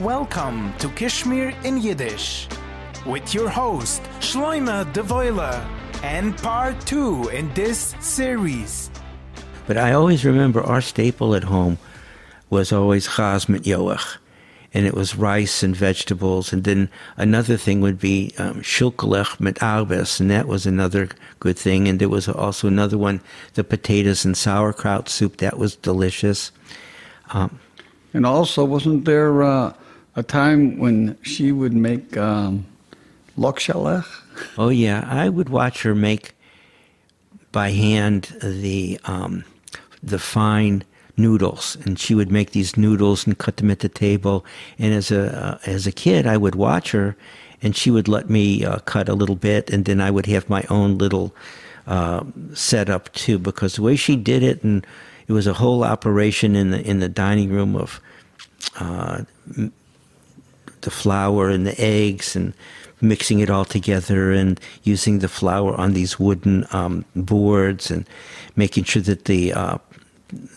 Welcome to Kishmir in Yiddish with your host Shloima Devoila and part two in this series. But I always remember our staple at home was always chaz mit yoach. And it was rice and vegetables. And then another thing would be um, shulkelech mit arbes. And that was another good thing. And there was also another one, the potatoes and sauerkraut soup. That was delicious. Um, and also, wasn't there uh, a time when she would make um, lokshalech? Oh yeah, I would watch her make by hand the um, the fine noodles, and she would make these noodles and cut them at the table. And as a uh, as a kid, I would watch her, and she would let me uh, cut a little bit, and then I would have my own little uh, setup too, because the way she did it, and it was a whole operation in the in the dining room of uh, the flour and the eggs and mixing it all together and using the flour on these wooden um, boards and making sure that the uh,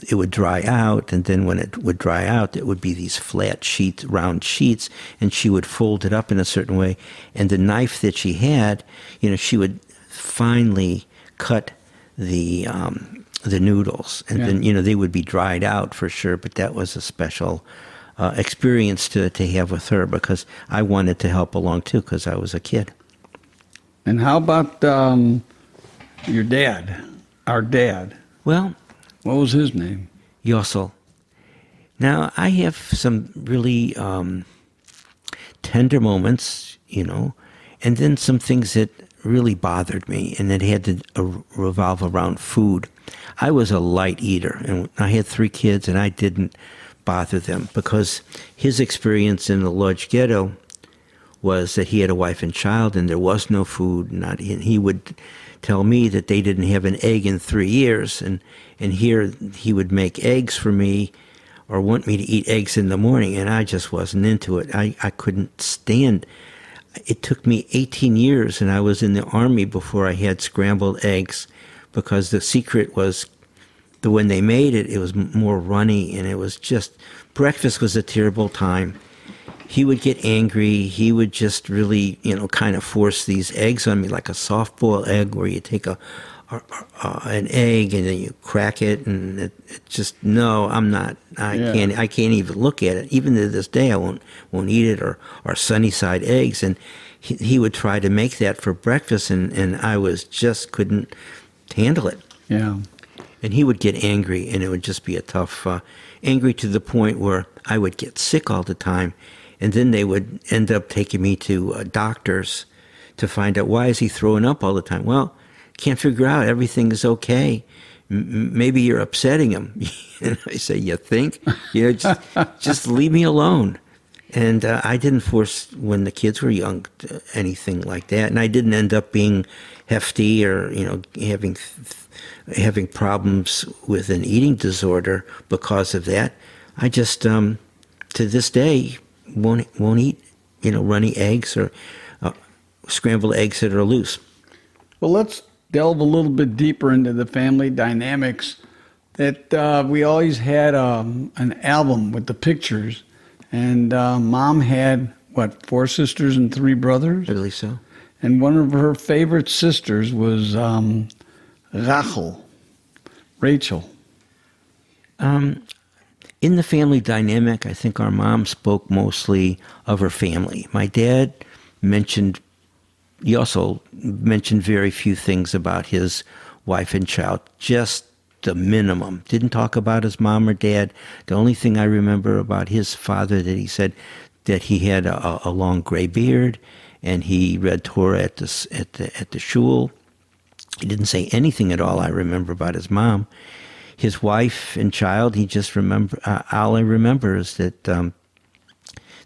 it would dry out. And then when it would dry out it would be these flat sheets round sheets and she would fold it up in a certain way. And the knife that she had you know she would finely cut the um, the noodles. And yeah. then you know they would be dried out for sure but that was a special uh, experience to, to have with her because I wanted to help along too because I was a kid. And how about um, your dad, our dad? Well, what was his name? Yossel. Now, I have some really um, tender moments, you know, and then some things that really bothered me, and it had to uh, revolve around food. I was a light eater, and I had three kids, and I didn't bother them because his experience in the Lodz ghetto was that he had a wife and child and there was no food. Not, and he would tell me that they didn't have an egg in three years. And, and here he would make eggs for me or want me to eat eggs in the morning. And I just wasn't into it. I, I couldn't stand it took me 18 years and I was in the army before I had scrambled eggs because the secret was the when they made it, it was more runny, and it was just breakfast was a terrible time. He would get angry. He would just really, you know, kind of force these eggs on me like a softball egg, where you take a, a, a an egg and then you crack it, and it, it just no, I'm not. I yeah. can't. I can't even look at it. Even to this day, I won't won't eat it. Or or sunny side eggs, and he, he would try to make that for breakfast, and and I was just couldn't handle it. Yeah and he would get angry, and it would just be a tough, uh, angry to the point where I would get sick all the time, and then they would end up taking me to uh, doctors to find out why is he throwing up all the time. Well, can't figure out. Everything is okay. Maybe you're upsetting him. and I say, you think? You know, just, just leave me alone. And uh, I didn't force when the kids were young anything like that, and I didn't end up being hefty or you know having having problems with an eating disorder because of that. I just, um, to this day, won't won't eat, you know, runny eggs or uh, scrambled eggs that are loose. Well, let's delve a little bit deeper into the family dynamics. That uh, we always had um, an album with the pictures, and uh, mom had what four sisters and three brothers. I believe so. And one of her favorite sisters was um, Rachel, Rachel. Um, in the family dynamic, I think our mom spoke mostly of her family. My dad mentioned, he also mentioned very few things about his wife and child, just the minimum. Didn't talk about his mom or dad. The only thing I remember about his father that he said that he had a, a long gray beard and he read Torah at the, at the, at the shul he didn't say anything at all, I remember, about his mom. His wife and child, he just remember, uh, all I remember is that um,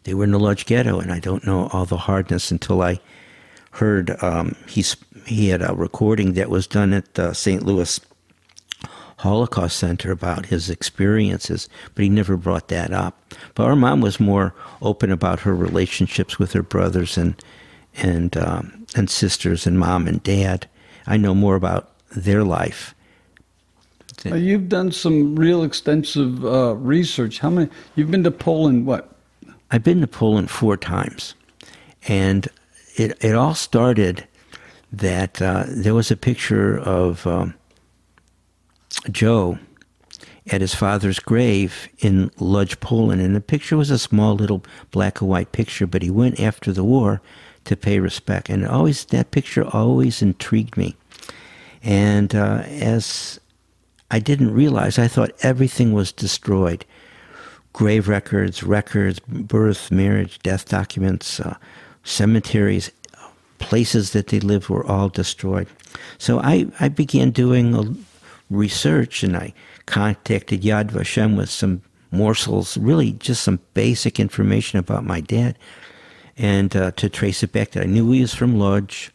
they were in the large ghetto, and I don't know all the hardness until I heard um, he's, he had a recording that was done at the St. Louis Holocaust Center about his experiences, but he never brought that up. But our mom was more open about her relationships with her brothers and and um, and sisters and mom and dad. I know more about their life. Uh, you've done some real extensive uh, research. How many? You've been to Poland what I've been to Poland four times, and it it all started that uh, there was a picture of um, Joe at his father's grave in Lodz, Poland, and the picture was a small little black and white picture, but he went after the war to pay respect, and always that picture always intrigued me, and uh, as I didn't realize, I thought everything was destroyed. Grave records, records, birth, marriage, death documents, uh, cemeteries, places that they lived were all destroyed. So I, I began doing research and I contacted Yad Vashem with some morsels, really just some basic information about my dad, and uh, to trace it back that I knew he was from Lodz.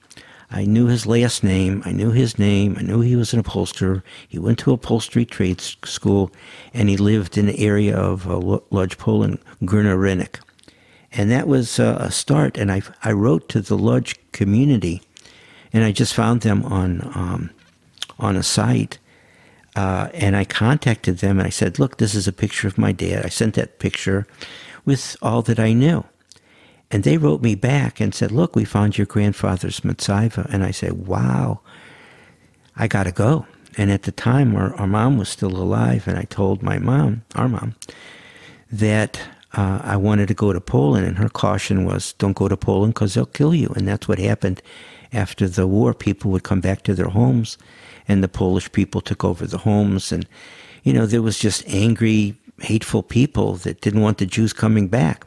I knew his last name. I knew his name. I knew he was an upholsterer. He went to upholstery trade school, and he lived in the area of uh, Poland, Górny And that was uh, a start. And I, I wrote to the Lodz community, and I just found them on um, on a site. Uh, and I contacted them, and I said, "Look, this is a picture of my dad." I sent that picture with all that I knew. And they wrote me back and said, Look, we found your grandfather's matzevah. And I said, Wow, I got to go. And at the time, our, our mom was still alive. And I told my mom, our mom, that uh, I wanted to go to Poland. And her caution was, Don't go to Poland because they'll kill you. And that's what happened after the war. People would come back to their homes, and the Polish people took over the homes. And, you know, there was just angry, hateful people that didn't want the Jews coming back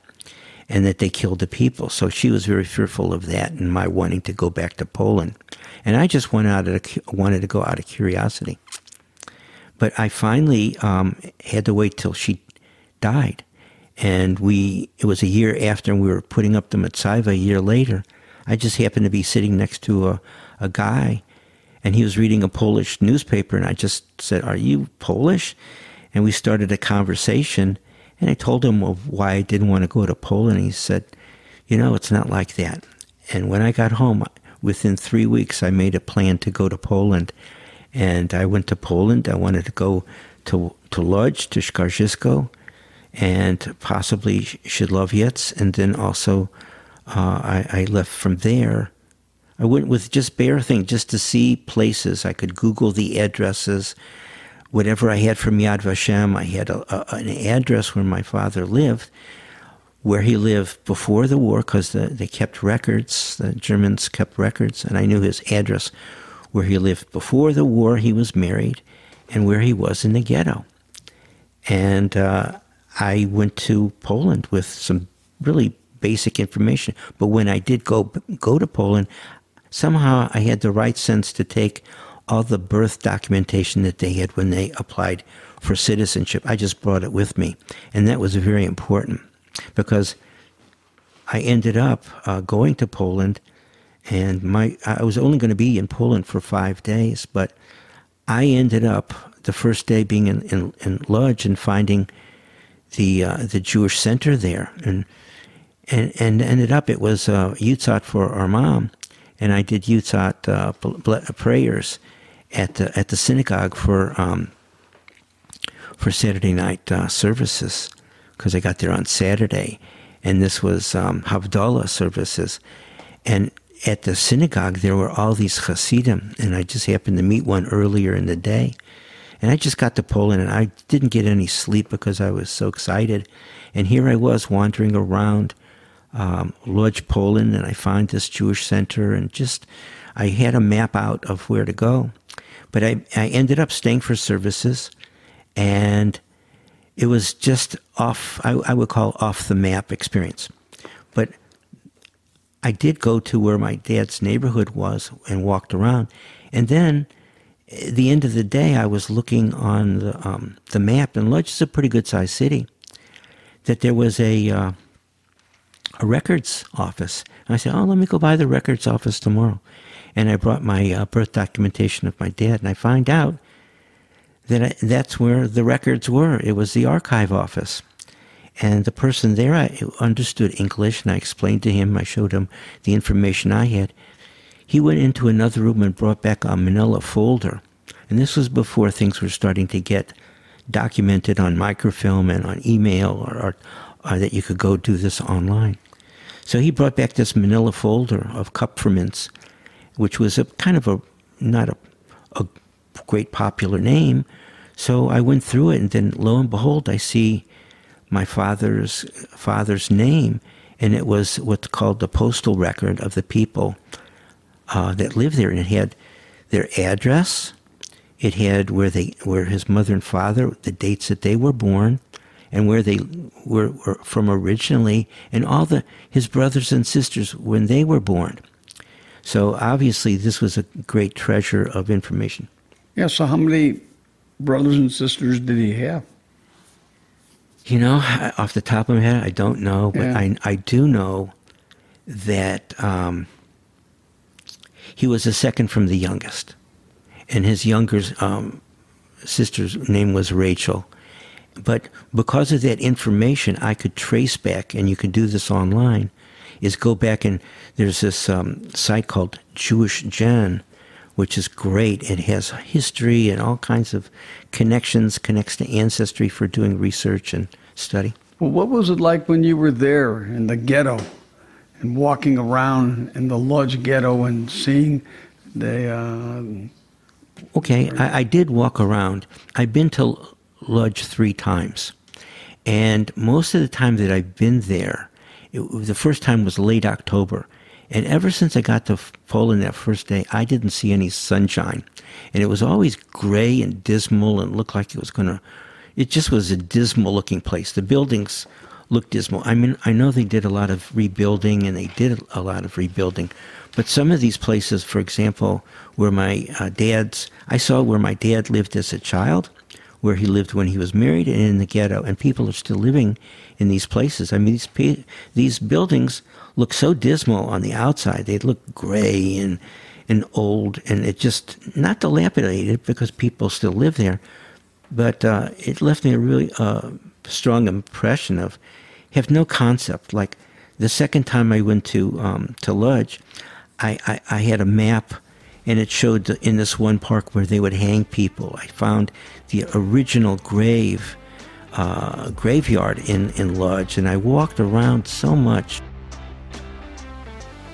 and that they killed the people. So she was very fearful of that and my wanting to go back to Poland. And I just went out of, wanted to go out of curiosity. But I finally um, had to wait till she died. And we, it was a year after we were putting up the matzevah, a year later. I just happened to be sitting next to a, a guy and he was reading a Polish newspaper and I just said, Are you Polish? And we started a conversation and I told him of why I didn't want to go to Poland. He said, You know, it's not like that. And when I got home, within three weeks, I made a plan to go to Poland. And I went to Poland. I wanted to go to, to Lodz, to Skarżysko, and possibly Szydłowiec. And then also, uh, I, I left from there. I went with just bare thing, just to see places. I could Google the addresses whatever I had from Yad Vashem, I had a, a, an address where my father lived, where he lived before the war, because the, they kept records. The Germans kept records, and I knew his address where he lived before the war. He was married, and where he was in the ghetto. And uh, I went to Poland with some really basic information. But when I did go go to Poland, somehow I had the right sense to take all the birth documentation that they had when they applied for citizenship. I just brought it with me. And that was very important because I ended up uh, going to Poland and my I was only going to be in Poland for five days, but I ended up the first day being in, in, in Lodz and finding the uh, the Jewish center there and and and ended up it was uh, Yahrzeit for our mom, and I did Yahrzeit uh, prayers at the at the synagogue for um, for Saturday night uh, services because I got there on Saturday, and this was um, Havdalah services, and at the synagogue there were all these Hasidim, and I just happened to meet one earlier in the day, and I just got to Poland, and I didn't get any sleep because I was so excited, and here I was wandering around um, Lodz, Poland, and I found this Jewish center, and just I had a map out of where to go. But I, I ended up staying for services, and it was just off, I, I would call off the map experience. But I did go to where my dad's neighborhood was and walked around. And then at the end of the day, I was looking on the, um, the map, and Lodz is a pretty good sized city, that there was a, uh, a records office. And I said, Oh, let me go by the records office tomorrow and I brought my uh, birth documentation of my dad, and I find out that I, that's where the records were. It was the archive office. And the person there I understood English, and I explained to him, I showed him the information I had. He went into another room and brought back a manila folder. And this was before things were starting to get documented on microfilm and on email or, or uh, that you could go do this online. So he brought back this manila folder of Kupfermint's, which was a kind of a not a, a great popular name. So I went through it, and then lo and behold, I see my father's father's name, and it was what's called the postal record of the people uh, that lived there, and it had their address, it had where they where his mother and father, the dates that they were born, and where they were, were from originally, and all the his brothers and sisters when they were born. So obviously, this was a great treasure of information. Yeah. So how many brothers and sisters did he have? You know, off the top of my head, I don't know, but Yeah. I I do know that um, he was the second from the youngest, and his younger um, sister's name was Rachel. But because of that information, I could trace back, and you can do this online, is go back and there's this um, site called JewishGen, which is great. It has history and all kinds of connections, connects to ancestry for doing research and study. Well, what was it like when you were there in the ghetto and walking around in the Lodz ghetto and seeing the uh, Okay, I, I did walk around. I've been to Lodz three times. And most of the time that I've been there, the first time was late October. And ever since I got to Poland that first day, I didn't see any sunshine. And it was always gray and dismal and looked like it was going to, it just was a dismal looking place. The buildings looked dismal. I mean, I know they did a lot of rebuilding and they did a lot of rebuilding. But some of these places, for example, where my uh, dad's, I saw where my dad lived as a child, where he lived when he was married, and in the ghetto. And people are still living in these places. I mean, these these buildings look so dismal on the outside. They look gray and and old, and it just not dilapidated because people still live there, but uh, it left me a really uh, strong impression of have no concept. Like the second time I went to um, to Lodz, I, I, I had a map and it showed in this one park where they would hang people. I found the original grave uh, graveyard in, in Lodz, and I walked around so much.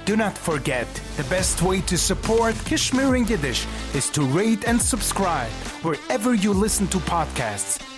Do not forget, the best way to support Kishmir in Yiddish is to rate and subscribe wherever you listen to podcasts